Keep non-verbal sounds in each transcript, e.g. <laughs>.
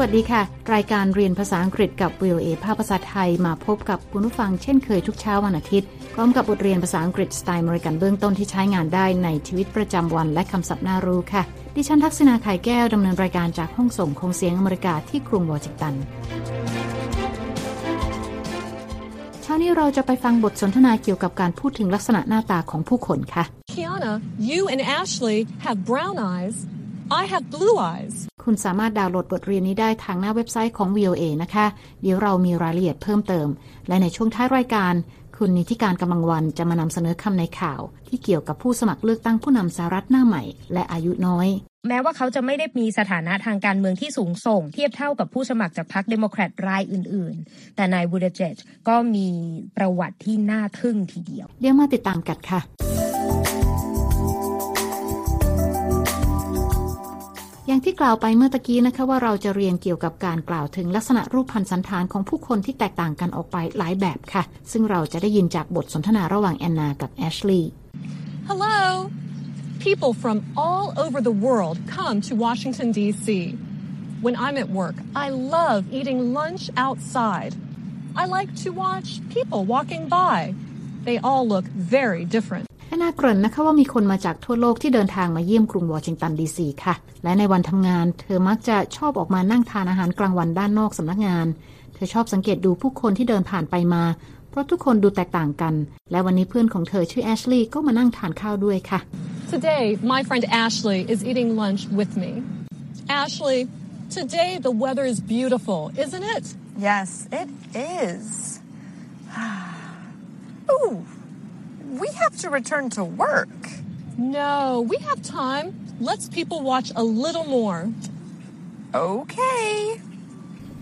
วัสดีค่ะ รายการเรียนภาษาอังกฤษกับ VOA ภาคภาษาไทยมาพบกับคุณผู้ฟังเช่นเคยทุกเช้าวันอาทิตย์ พร้อมกับบทเรียนภาษาอังกฤษสไตล์มริกันเบื้องต้นที่ใช้งานได้ในชีวิตประจำวันและคำศัพท์น่ารู้ค่ะ ดิฉันทักษณาไข่แก้วดำเนินรายการจากห้องส่งคงเสียงอเมริกาที่กรุงวอชิงตันเช้านี้เราจะไปฟังบทสนทนาเกี่ยวกับการพูดถึงลักษณะหน้าตาของผู้คนค่ะ Kiana, you and Ashley have brown eyes. I have blue eyes. คุณสามารถดาวน์โหลดบทเรียนนี้ได้ทางหน้าเว็บไซต์ของ VOA นะคะ เดี๋ยวเรามีรายละเอียดเพิ่มเติม และในช่วงท้ายรายการ คุณนิธิกาญจน์ กำลังวรรณจะมานำเสนอคำในข่าว ที่เกี่ยวกับผู้สมัครเลือกตั้งผู้นำสหรัฐหน้าใหม่ และอายุน้อย แม้ว่าเขาจะไม่ได้มีสถานะทางการเมืองที่สูงส่ง เทียบเท่ากับผู้สมัครจากพรรคเดโมแครตรายอื่น ๆ แต่นายบูเดเจตก็มีประวัติที่น่าทึ่งทีเดียว เดี๋ยวมาติดตามกันค่ะ อย่างที่กล่าวไปเมื่อตะกี้นะคะว่าเราจะเรียนเกี่ยวกับการกล่าวถึงลักษณะรูปพันธ์สันฐานของผู้คนที่แตกต่างกันออกไปหลายแบบค่ะ ซึ่งเราจะได้ยินจากบทสนทนาระหว่างแอนนากับแอชลีย์ Hello. People from all over the world come to Washington, D.C. When I'm at work, I love eating lunch outside. I like to watch people walking by. They all look very different. แอนนาเกริ่นนะคะว่ามีคนมาจากทั่วโลกที่เดินทางมาเยี่ยมกรุงวอชิงตันดีซีค่ะ และในวันทำงาน เธอมักจะชอบออกมานั่งทานอาหารกลางวันด้านนอกสำนักงาน เธอชอบสังเกตดูผู้คนที่เดินผ่านไปมา เพราะทุกคนดูแตกต่างกัน และวันนี้เพื่อนของเธอชื่อแอชลีย์ก็มานั่งทานข้าวด้วยค่ะ Today, my friend Ashley is eating lunch with me. Ashley, today the weather is beautiful, isn't it? Yes, it is. Ooh, we have to return to work. No, we have time. Let's people watch a little more. Okay.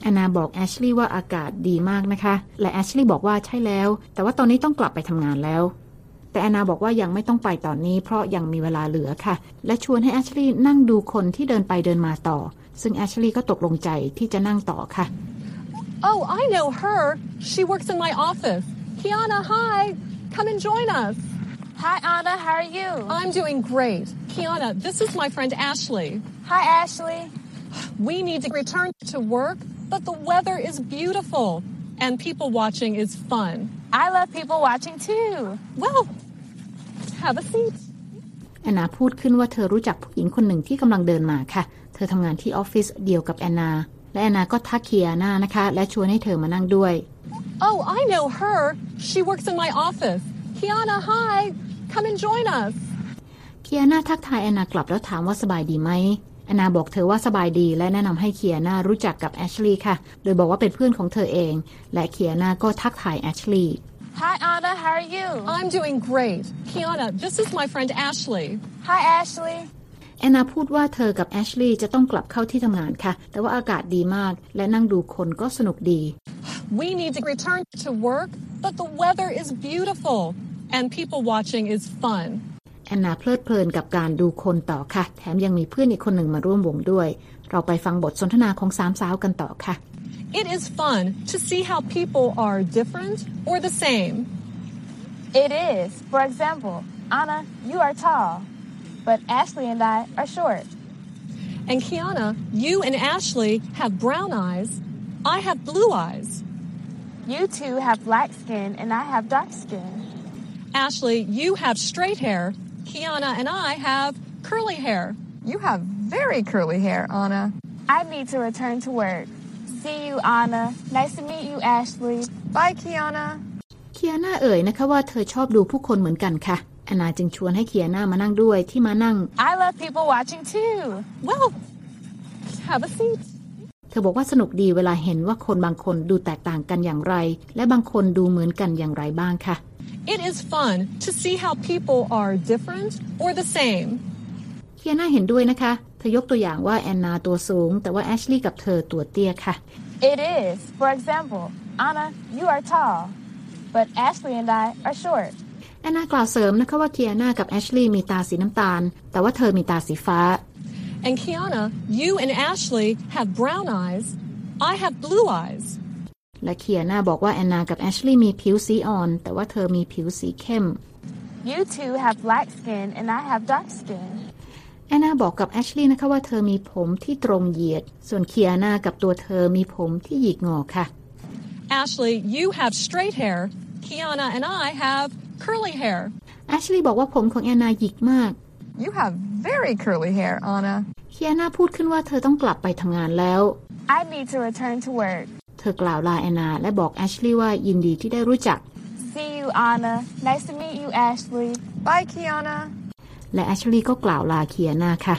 แอนนาบอกแอชลีย์ว่าอากาศดีมากนะคะ และแอชลีย์บอกว่าใช่แล้ว แต่ว่าตอนนี้ต้องกลับไปทำงานแล้ว แต่แอนนาบอกว่ายังไม่ต้องไปตอนนี้ เพราะยังมีเวลาเหลือค่ะ และชวนให้แอชลีย์นั่งดูคนที่เดินไปเดินมาต่อ ซึ่งแอชลีย์ก็ตกลงใจที่จะนั่งต่อค่ะ Oh, I know her. She works in my office. Kiana, hi. Come and join us. Hi, Anna. How are you? I'm doing great. Kiana, this is my friend Ashley. Hi, Ashley. We need to return to work, but the weather is beautiful and people watching is fun. I love people watching too. Well, have a seat. แอนนาพูดขึ้นว่าเธอรู้จักผู้หญิงคนหนึ่งที่กำลังเดินมาค่ะ เธอทำงานที่ออฟฟิศเดียวกับแอนนา และแอนนาก็ทักเคียนานะคะ และชวนให้เธอมานั่งด้วย Oh, I know her. She works in my office. Kiana, hi. Come and join us. เคียนาทักทายแอนนากลับแล้วถามว่าสบายดีไหมแอนนาบอกเธอว่าสบายดีและแนะนำให้เคียนารู้จักกับแอชลีย์ค่ะ โดยบอกว่าเป็นเพื่อนของเธอเอง และเคียนาก็ทักทายแอชลีย์ Hi, Anna. How are you? I'm doing great. Kiana, this is my friend Ashley. Hi, Ashley. แอนนาพูดว่าเธอกับแอชลีย์จะต้องกลับเข้าที่ทำงานค่ะ แต่ว่าอากาศดีมากและนั่งดูคนก็สนุกดี We need to return to work, but the weather is beautiful and people watching is fun. แอนนาเพลิดเพลินกับการดูคนต่อค่ะ แถมยังมีเพื่อนอีกคนหนึ่งมาร่วมวงด้วย เราไปฟังบทสนทนาของสามสาวกันต่อค่ะ It is fun to see how people are different or the same. It is. For example, Anna, you are tall, but Ashley and I are short. And Kiana, you and Ashley have brown eyes. I have blue eyes. You two have black skin and I have dark skin. Ashley, you have straight hair. Kiana and I have curly hair. You have very curly hair, Anna. I need to return to work. See you, Anna. Nice to meet you, Ashley. Bye, Kiana. เคียนาเอ่ยนะคะว่าเธอชอบดูผู้คนเหมือนกันค่ะแอนนาจึงชวนให้เคียนามานั่งด้วยที่มานั่ง I love people watching too. Well, have a seat. เธอบอกว่าสนุกดีเวลาเห็นว่าคนบางคนดูแตกต่างกันอย่างไร และบางคนดูเหมือนกันอย่างไรบ้างค่ะ It is fun to see how people are different or the same. เคียนาเห็นด้วยนะคะ เธอยกตัวอย่างว่าแอนนาตัวสูง แต่ว่าแอชลีย์กับเธอตัวเตี้ยค่ะ It is. For example, Anna, you are tall, but Ashley and I are short. แอนนากล่าวเสริมนะคะว่าเคียนากับแอชลีย์มีตาสีน้ำตาล แต่ว่าเธอมีตาสีฟ้า And Kiana, you and Ashley have brown eyes. I have blue eyes. และเคียนาบอกว่าแอนนากับแอชลีย์มีผิวสีอ่อน แต่ว่าเธอมีผิวสีเข้ม You two have black skin and I have dark skin. แอนนาบอกกับแอชลีย์นะคะว่าเธอมีผมที่ตรงเหยียด ส่วนเคียนากับตัวเธอมีผมที่หยิกงอค่ะ Ashley, you have straight hair. Kiana and I have curly hair. แอชลีย์บอกว่าผมของแอนนาหยิกมาก You have very curly hair, Anna. เคียนาพูดขึ้นว่าเธอต้องกลับไปทำงานแล้ว I need to return to work. เธอกล่าวลาแอนนา และบอกแอชลีย์ว่ายินดีที่ได้รู้จัก See you, Anna. Nice to meet you, Ashley. Bye, Kiana. และแอชลีย์ก็กล่าวลาเคียนาค่ะ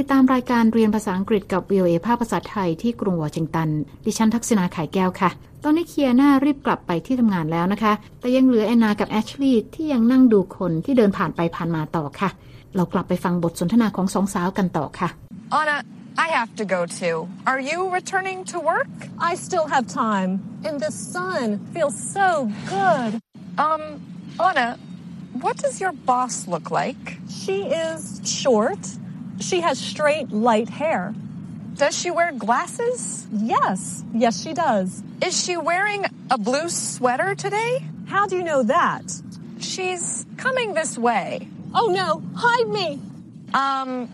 ติดตามรายการเรียนภาษาอังกฤษกับ VOA ภาคภาษาไทยที่กรุงวอชิงตัน ดิฉันทักษณาไข่แก้วค่ะ ตอนนี้เคียนารีบกลับไปที่ทำงานแล้วนะคะ แต่ยังเหลือแอนนากับแอชลีย์ที่ยังนั่งดูคนที่เดินผ่านไปผ่านมาต่อค่ะ เรากลับไปฟังบทสนทนาของสองสาวกันต่อค่ะ Anna, I have to go too. Are you returning to work? I still have time, and the sun feels so good. Um, Anna, what does your boss look like? She is short. She has straight, light hair. Does she wear glasses? Yes, yes, she does. Is she wearing a blue sweater today? How do you know that? She's coming this way. Oh no, hide me! Um,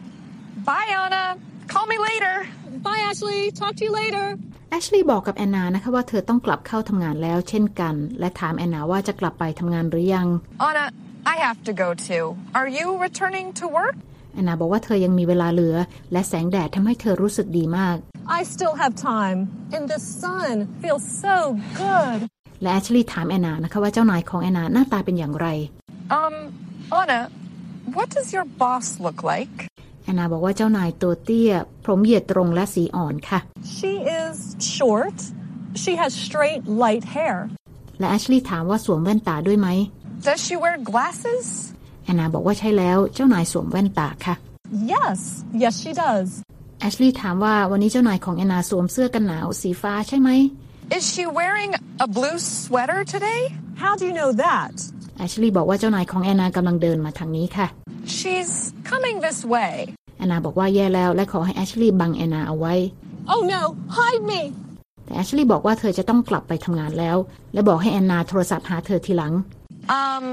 bye, Anna. Call me later. Bye, Ashley. Talk to you later. แอชลีย์บอกกับแอนนานะคะว่าเธอต้องกลับเข้าทำงานแล้วเช่นกัน และถามแอนนาว่าจะกลับไปทำงานหรือยัง Anna, I have to go too. Are you returning to work? แอนนาบอกว่าเธอยังมีเวลาเหลือ และแสงแดดทำให้เธอรู้สึกดีมาก I still have time, and the sun feels so good. และแอชลีย์ถามแอนนานะคะว่าเจ้านายของแอนนาหน้าตาเป็นอย่างไร Um, Anna, what does your boss look like? แอนนาบอกว่าเจ้านายตัวเตี้ย ผมเหยียดตรงและสีอ่อนค่ะ She is short. She has straight, light hair. และแอชลีย์ถามว่าสวมแว่นตาด้วยไหม Does she wear glasses? แอนนาบอกว่าใช่แล้วเจ้านายสวมแว่นตาค่ะ Yes, yes, she does. แอชลีย์ถามว่าวันนี้เจ้านายของแอนนาสวมเสื้อกันหนาวสีฟ้าใช่ไหม Is she wearing a blue sweater today? How do you know that? แอชลีย์บอกว่าเจ้านายของแอนนากำลังเดินมาทางนี้ค่ะ She's coming this way. แอนนาบอกว่าแย่แล้วและขอให้แอชลีย์บังแอนนาเอาไว้ Oh no, hide me! แต่แอชลีย์บอกว่าเธอจะต้องกลับไปทำงานแล้ว และบอกให้แอนนาโทรศัพท์หาเธอทีหลัง Um,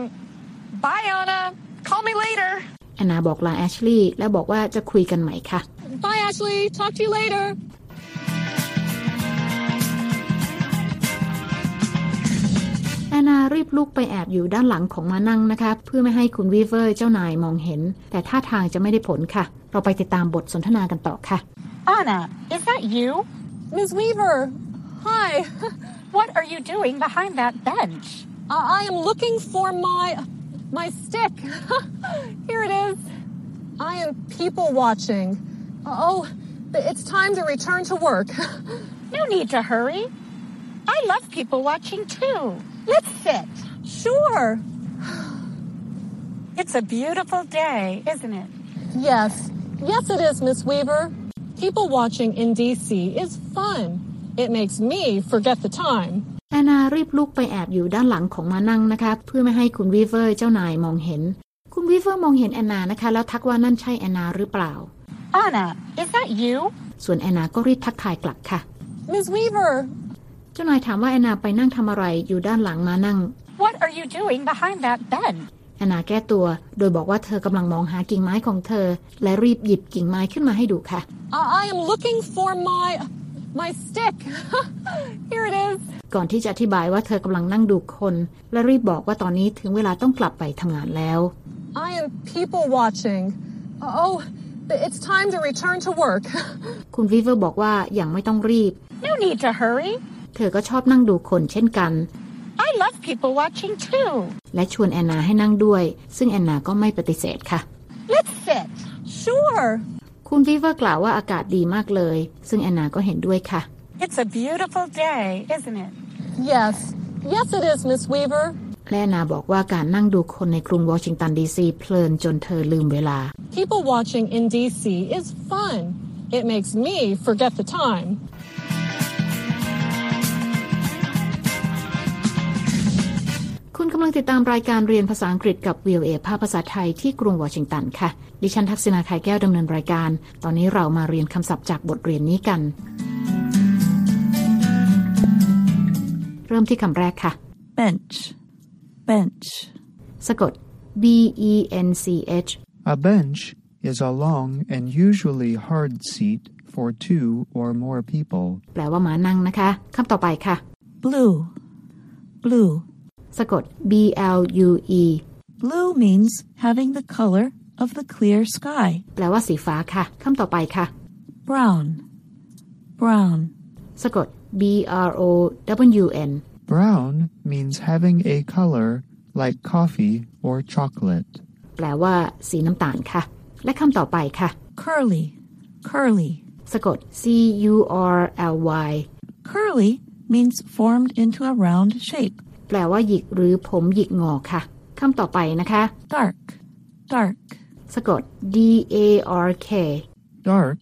bye, Anna. Call me later. แอนนาบอกลาแอชลีย์และบอกว่าจะคุยกันใหม่ค่ะ Bye, Ashley. Talk to you later. แอนนารีบลุกไปแอบอยู่ด้านหลังของมานั่งนะคะ เพื่อไม่ให้คุณวีเวอร์เจ้านายมองเห็น แต่ท่าทางจะไม่ได้ผลค่ะ เราไปติดตามบทสนทนากันต่อค่ะ Anna, is that you? Ms. Weaver, hi. What are you doing behind that bench? Uh, I am looking for my my stick. <laughs> Here it is. I am people watching. Oh, it's time to return to work. <laughs> No need to hurry. I love people watching too. Let's sit. sure. It's a beautiful day, isn't it? Yes. Yes, it is, Miss Weaver. People watching in DC is fun. It makes me forget the time. แอนนารีบลุกไปแอบอยู่ด้านหลังของม้านั่งนะคะ เพื่อไม่ให้คุณวีเวอร์เจ้านายมองเห็น คุณวีเวอร์มองเห็นแอนนานะคะ แล้วทักว่านั่นใช่แอนนาหรือเปล่า Anna, is that you? ส่วนแอนนาก็รีบทักทายกลับค่ะ Ms. Weaver, เจ้านายถามว่าแอนนาไปนั่งทำอะไรอยู่ด้านหลังม้านั่ง What are you doing behind that bench? แอนนาแก้ตัว โดยบอกว่าเธอกำลังมองหากิ่งไม้ของเธอ และรีบหยิบกิ่งไม้ขึ้นมาให้ดูค่ะ uh, I am looking for my my stick. Here it is. ก่อนที่จะอธิบายว่าเธอกำลังนั่งดูคน และรีบบอกว่าตอนนี้ถึงเวลาต้องกลับไปทำงานแล้ว I am people watching. Oh, it's time to return to work. คุณวีเวอร์บอกว่าอย่างไม่ต้องรีบ No need to hurry. เธอก็ชอบนั่งดูคนเช่นกัน I love people watching too. และชวนแอนนาให้นั่งด้วย ซึ่งแอนนาก็ไม่ปฏิเสธค่ะ Let's sit. sure. คุณวีเวอร์กล่าวว่าอากาศดีมากเลย ซึ่งแอนนาก็เห็นด้วยค่ะ It's a beautiful day, isn't it? Yes. Yes, it is, Miss Weaver. และแอนนาบอกว่าการนั่งดูคนในกรุงวอชิงตันดีซีเพลินจนเธอลืมเวลา People watching in DC is fun. It makes me forget the time. คุณกำลังติดตามรายการเรียนภาษาอังกฤษกับ VOA ภาคภาษาไทยที่กรุงวอชิงตันค่ะ ดิฉันทักษณาไข่แก้วดำเนินรายการ ตอนนี้เรามาเรียนคำศัพท์จากบทเรียนนี้กัน เริ่มที่คำแรกค่ะ bench bench สะกด B E N C H A bench is a long and usually hard seat for two or more people. แปลว่าม้านั่งนะคะคำต่อไปค่ะ blue blue สะกด B L U E blue means having the color of the clear sky แปลว่าสีฟ้าค่ะคำต่อไปค่ะ brown brown สะกด B R O W N Brown means having a color like coffee or chocolate. แปลว่า สีน้ำตาลค่ะ และคำต่อไปค่ะ curly curly สะกด C U R L Y curly means formed into a round shape แปลว่าหยิกหรือผมหยิกงอค่ะคำต่อไปนะคะ dark dark สะกด D A R K Dark,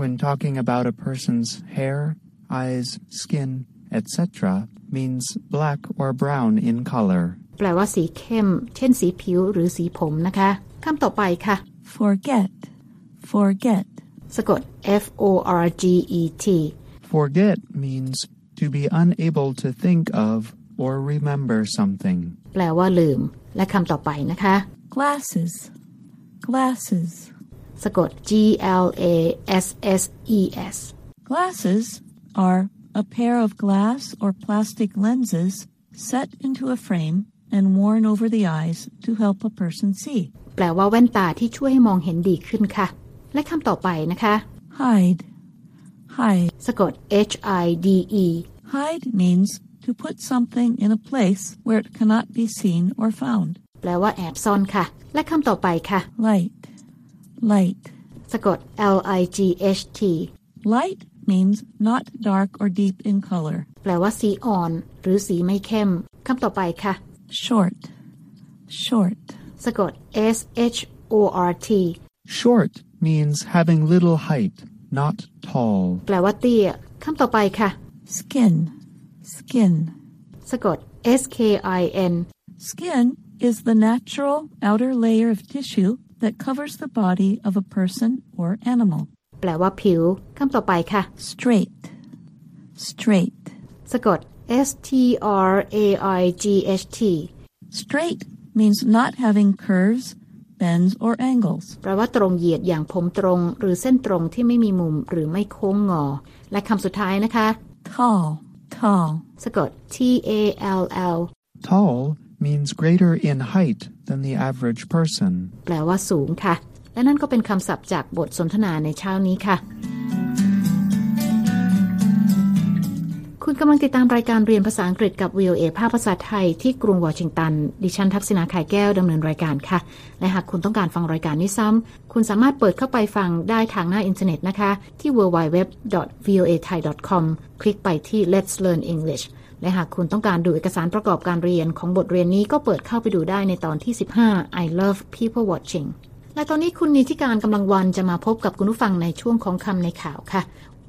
when talking about a person's hair, eyes, skin, etc., means black or brown in color. แปลว่าสีเข้ม เช่นสีผิวหรือสีผมนะคะคำต่อไปค่ะ forget forget สะกด F O R G E T Forget means to be unable to think of or remember something. แปลว่าลืม และคำต่อไปนะคะ glasses glasses สะกด G L A S S E S glasses are a pair of glass or plastic lenses set into a frame and worn over the eyes to help a person see แปลว่าแว่นตาที่ช่วยให้มองเห็นดีขึ้นค่ะ และคำต่อไปนะคะ hide hide สะกด H I D E hide means to put something in a place where it cannot be seen or found แปลว่าแอบซ่อนค่ะ และคำต่อไปค่ะ light light สะกด L I G H T light means not dark or deep in color แปลว่าสีอ่อน หรือสีไม่เข้มคำต่อไปค่ะ short short สะกด S H O R T Short means having little height, not tall. แปลว่าเตี้ยคำต่อไปค่ะ skin skin สะกด S K I N Skin is the natural outer layer of tissue that covers the body of a person or animal. แปลว่าผิวคำต่อไปค่ะ Straight. Straight. สะกด S T R A I G H T Straight means not having curves, bends, or angles. แปลว่าตรงเหยียดอย่างผมตรง หรือเส้นตรงที่ไม่มีมุมหรือไม่โค้งงอ และคำสุดท้ายนะคะ Tall. Tall. สะกด T A L L Tall means greater in height than the average person. แปลว่าสูงค่ะ และนั่นก็เป็นคำศัพท์จากบทสนทนาในเช้านี้ค่ะ คุณกำลังติดตามรายการเรียนภาษาอังกฤษกับ VOA ภาคภาษาไทยที่กรุงวอชิงตัน ดิฉันทักษณาไข่แก้วดำเนินรายการค่ะ และหากคุณต้องการฟังรายการนี้ซ้ำ คุณสามารถเปิดเข้าไปฟังได้ทางหน้าอินเทอร์เน็ตนะคะ ที่ www.voathai.com คลิกไปที่ Let's Learn English และหากคุณต้องการดูเอกสารประกอบการเรียนของบทเรียนนี้ก็เปิดเข้าไปดูได้ในตอนที่ 15 I love people watching และตอนนี้คุณนิติการกำลังวันจะมาพบกับคุณผู้ฟังในช่วงของคำในข่าวค่ะ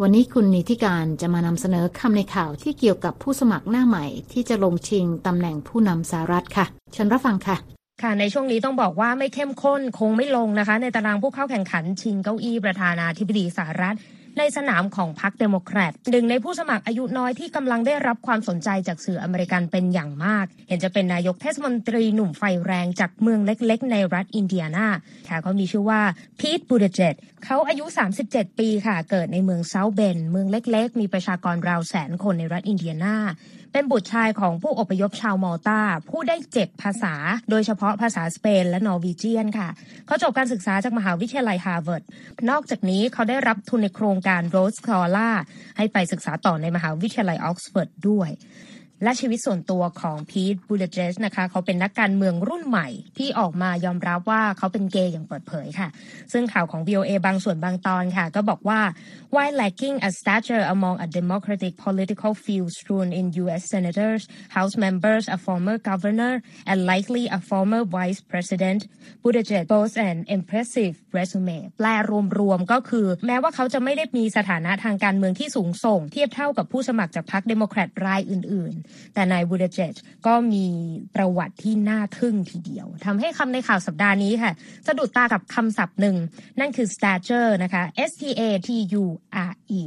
วันนี้คุณนิติการจะมานำเสนอคำในข่าวที่เกี่ยวกับผู้สมัครหน้าใหม่ ที่จะลงชิงตำแหน่งผู้นำสหรัฐค่ะเชิญรับฟังค่ะค่ะในช่วงนี้ต้องบอกว่าไม่เข้มข้นคงไม่ลงนะคะ ในตารางผู้เข้าแข่งขันชิงเก้าอี้ประธานาธิบดีสหรัฐ ในสนามของพรรคเดโมแครตหนึ่งในผู้สมัครอายุน้อยที่กำลังได้รับความสนใจจากสื่ออเมริกันเป็นอย่างมาก เห็นจะเป็นนายกเทศมนตรีหนุ่มไฟแรงจากเมืองเล็กๆ ในรัฐอินเดียนาค่ะเขามีชื่อว่าพีทบูเดเจตเขาอายุ 37 ปีค่ะ เกิดในเมืองเซาท์เบนด์ เมืองเล็ก ๆ มีประชากรราวแสนคนในรัฐอินเดียนาเป็นบุตรชายของผู้อพยพชาวมอลตาพูดได้เจ็ดภาษา โดยเฉพาะภาษาสเปนและ Norwegian ค่ะ เขาจบการศึกษาจากมหาวิทยาลัยฮาร์วาร์ดนอกจากนี้เขาได้รับทุนในโครงการโรดส์สกอลาร์ให้ไปศึกษาต่อในมหาวิทยาลัยออกซฟอร์ดด้วย และชีวิตส่วนตัวของพีทบูติเจจนะคะเขาเป็นนักการเมืองรุ่นใหม่ที่ออกมายอมรับว่าเขาเป็นเกย์อย่างเปิดเผยค่ะ ซึ่งข่าวของ VOA บางส่วนบางตอนค่ะ ก็บอกว่า while lacking a stature among a democratic political field strewn in U.S. senators, House members, a former governor, and likely a former vice president, Buttigieg boasts an impressive resume แปลรวมๆก็คือ แม้ว่าเขาจะไม่ได้มีสถานะทางการเมืองที่สูงส่ง เทียบเท่ากับผู้สมัครจากพรรคเดโมแครตรายอื่นแต่นายบูเดเจก็มีประวัติที่น่าทึ่งทีเดียวทำให้คำในข่าวสัปดาห์นี้ค่ะสะดุดตากับคำศัพท์หนึ่ง นั่นคือ stature นะคะ S T A T U R E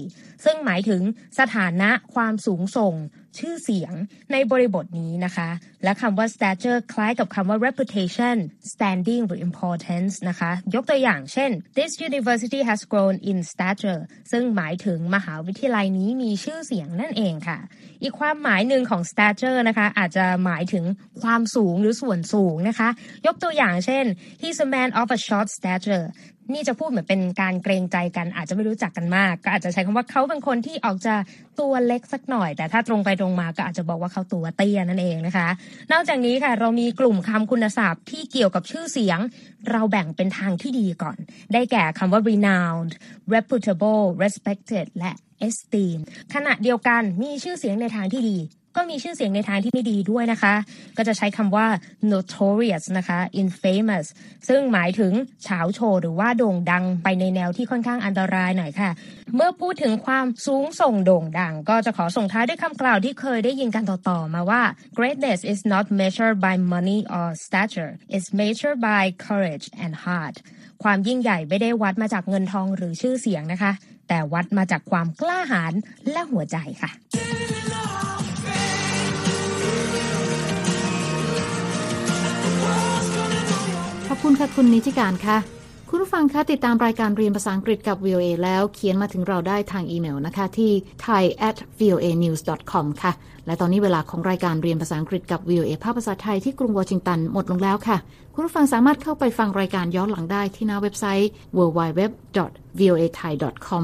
ซึ่งหมายถึงสถานะความสูงส่ง ชื่อเสียงในบริบทนี้นะคะ และคำว่า stature คล้ายกับคำว่า reputation standing หรือ importance นะคะ ยกตัวอย่างเช่น this university has grown in stature ซึ่งหมายถึงมหาวิทยาลัยนี้มีชื่อเสียงนั่นเองค่ะ อีกความหมายหนึ่งของ stature นะคะ อาจจะหมายถึงความสูงหรือส่วนสูงนะคะ ยกตัวอย่างเช่น he's a man of a short stature นี่จะพูดเหมือนเป็นการเกรงใจกันอาจจะไม่รู้จักกันมาก ก็อาจจะใช้คำว่าเขาเป็นคนที่ออกจะตัวเล็กสักหน่อย แต่ถ้าตรงไปตรงมาก็อาจจะบอกว่าเขาตัวเตี้ยนั่นเองนะคะ นอกจากนี้ค่ะ เรามีกลุ่มคำคุณศัพท์ที่เกี่ยวกับชื่อเสียง เราแบ่งเป็นทางที่ดีก่อน ได้แก่คำว่า renowned reputable respected และ esteem ขณะเดียวกันมีชื่อเสียงในทางที่ดี ก็มีชื่อเสียงในทางที่ไม่ดีด้วยนะคะ ก็จะใช้คำว่า notorious นะคะ infamous ซึ่งหมายถึงเฉาโชว์หรือว่าโด่งดังไปในแนวที่ค่อนข้างอันตรายหน่อยค่ะ เมื่อพูดถึงความสูงส่งโด่งดัง ก็จะขอส่งท้ายด้วยคำกล่าวที่เคยได้ยินกันต่อๆมาว่า greatness is not measured by money or stature it's measured by courage and heart ความยิ่งใหญ่ไม่ได้วัดมาจากเงินทองหรือชื่อเสียงนะคะ แต่วัดมาจากความกล้าหาญและหัวใจค่ะ คุณค่ะคุณนิติการค่ะ คุณผู้ฟังคะติดตามรายการเรียนภาษาอังกฤษกับ VOA แล้วเขียนมาถึงเราได้ทางอีเมลนะคะ ที่ thai at voa news com ค่ะ และตอนนี้เวลาของรายการเรียนภาษาอังกฤษกับ VOA ภาภาษาไทยที่กรุงวอชิงตันหมดลงแล้วค่ะ คุณผู้ฟังสามารถเข้าไปฟังรายการย้อนหลังได้ที่หน้าเว็บไซต์ www.voathai.com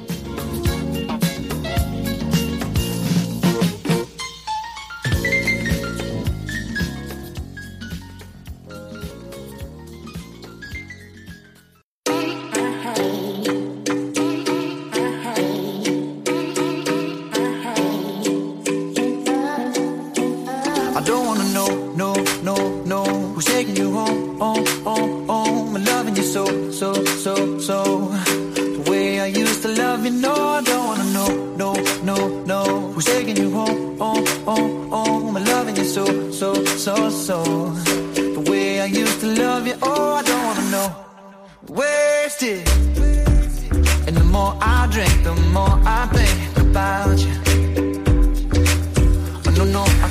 more I drink, the more I think about you. Oh, no, no, I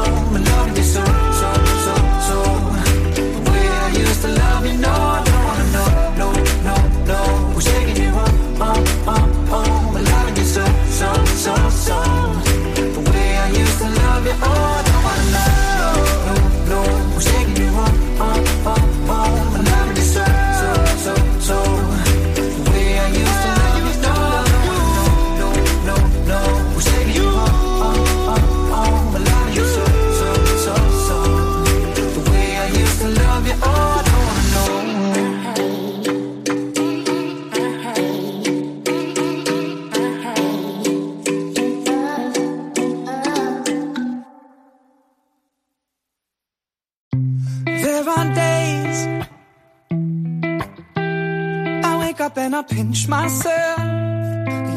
I pinch myself.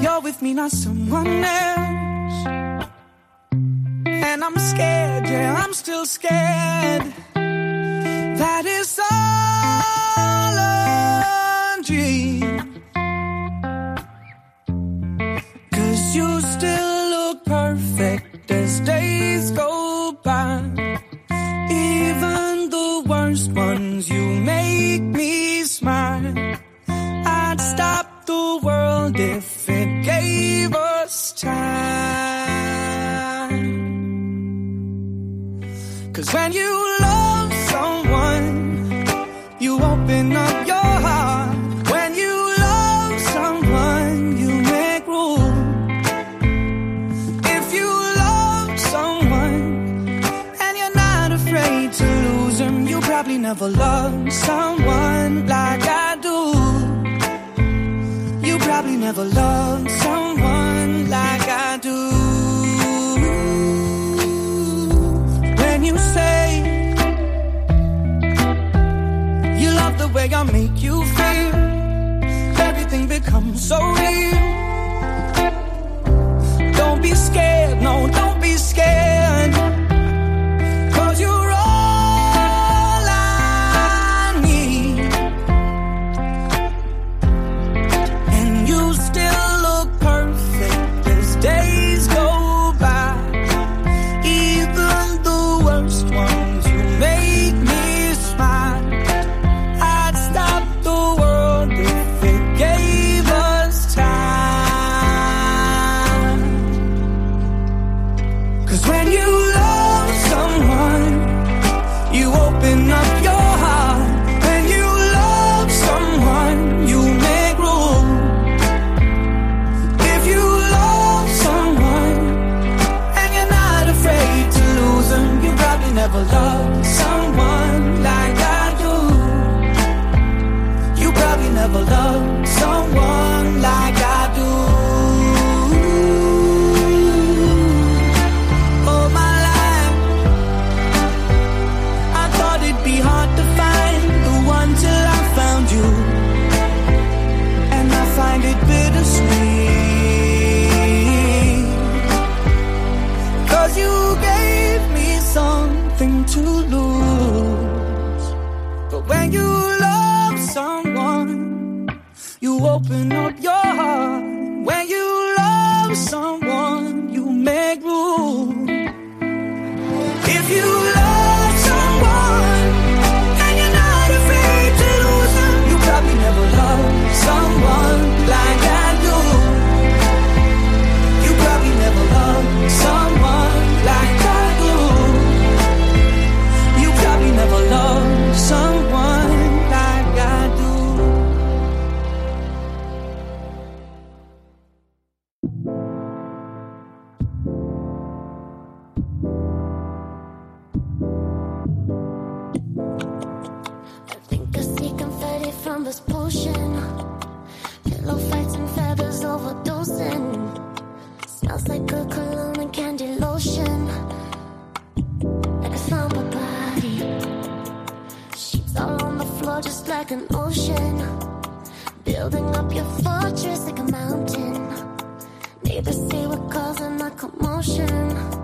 You're with me, not someone else. And I'm scared, yeah, I'm still scared. That is If it gave us time, cause when you love someone, you open up your heart. When you love someone, you make room. If you love someone and you're not afraid to lose them, you probably never loved someone like never loved someone like I do. When you say you love the way I make you feel, everything becomes so real. this potion. Pillow fights and feathers overdosing. Smells like a cologne and candy lotion. Like I found body. Sheets all on the floor just like an ocean. Building up your fortress like a mountain. Neighbors say we're causing a commotion.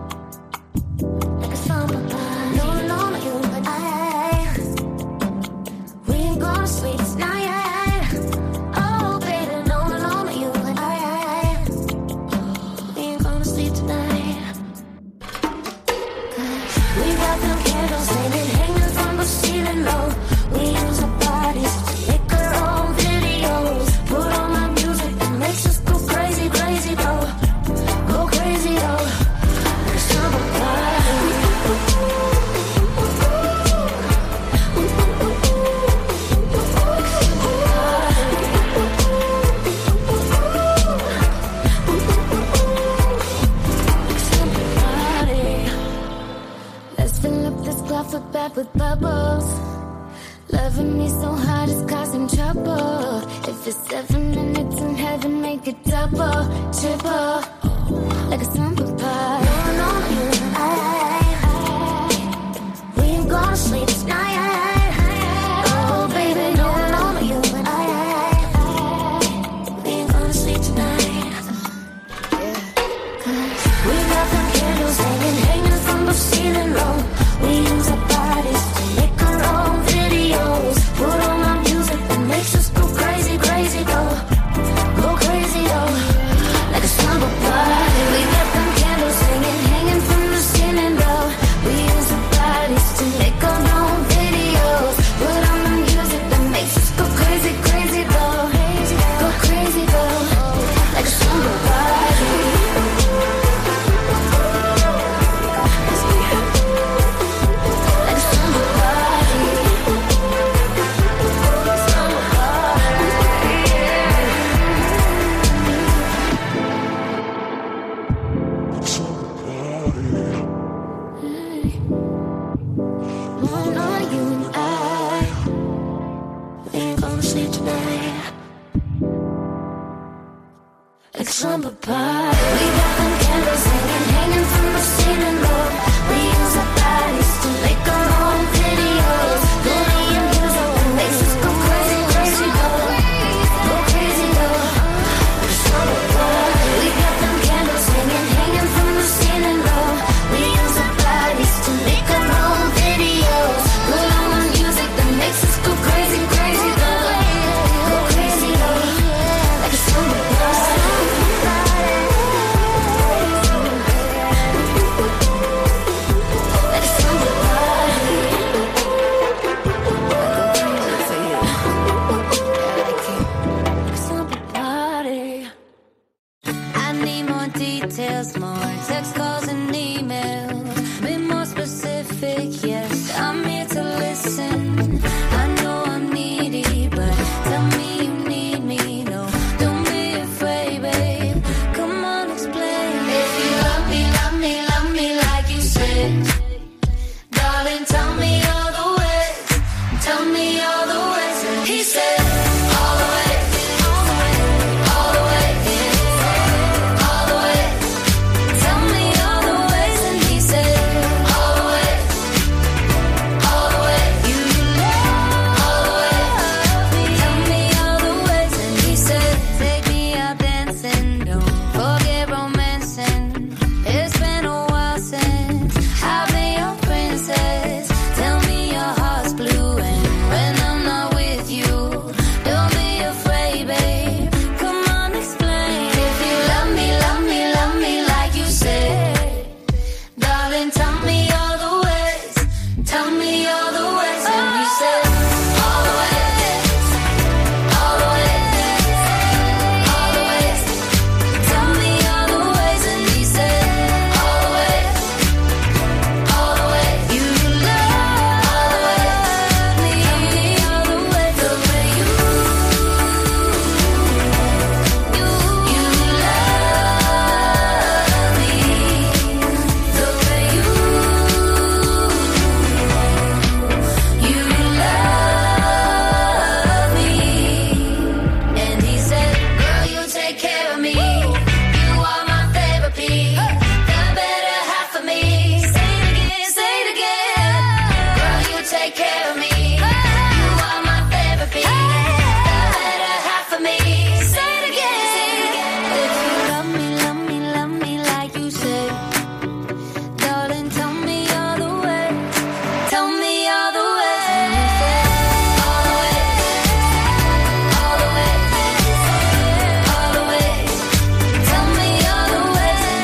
he said.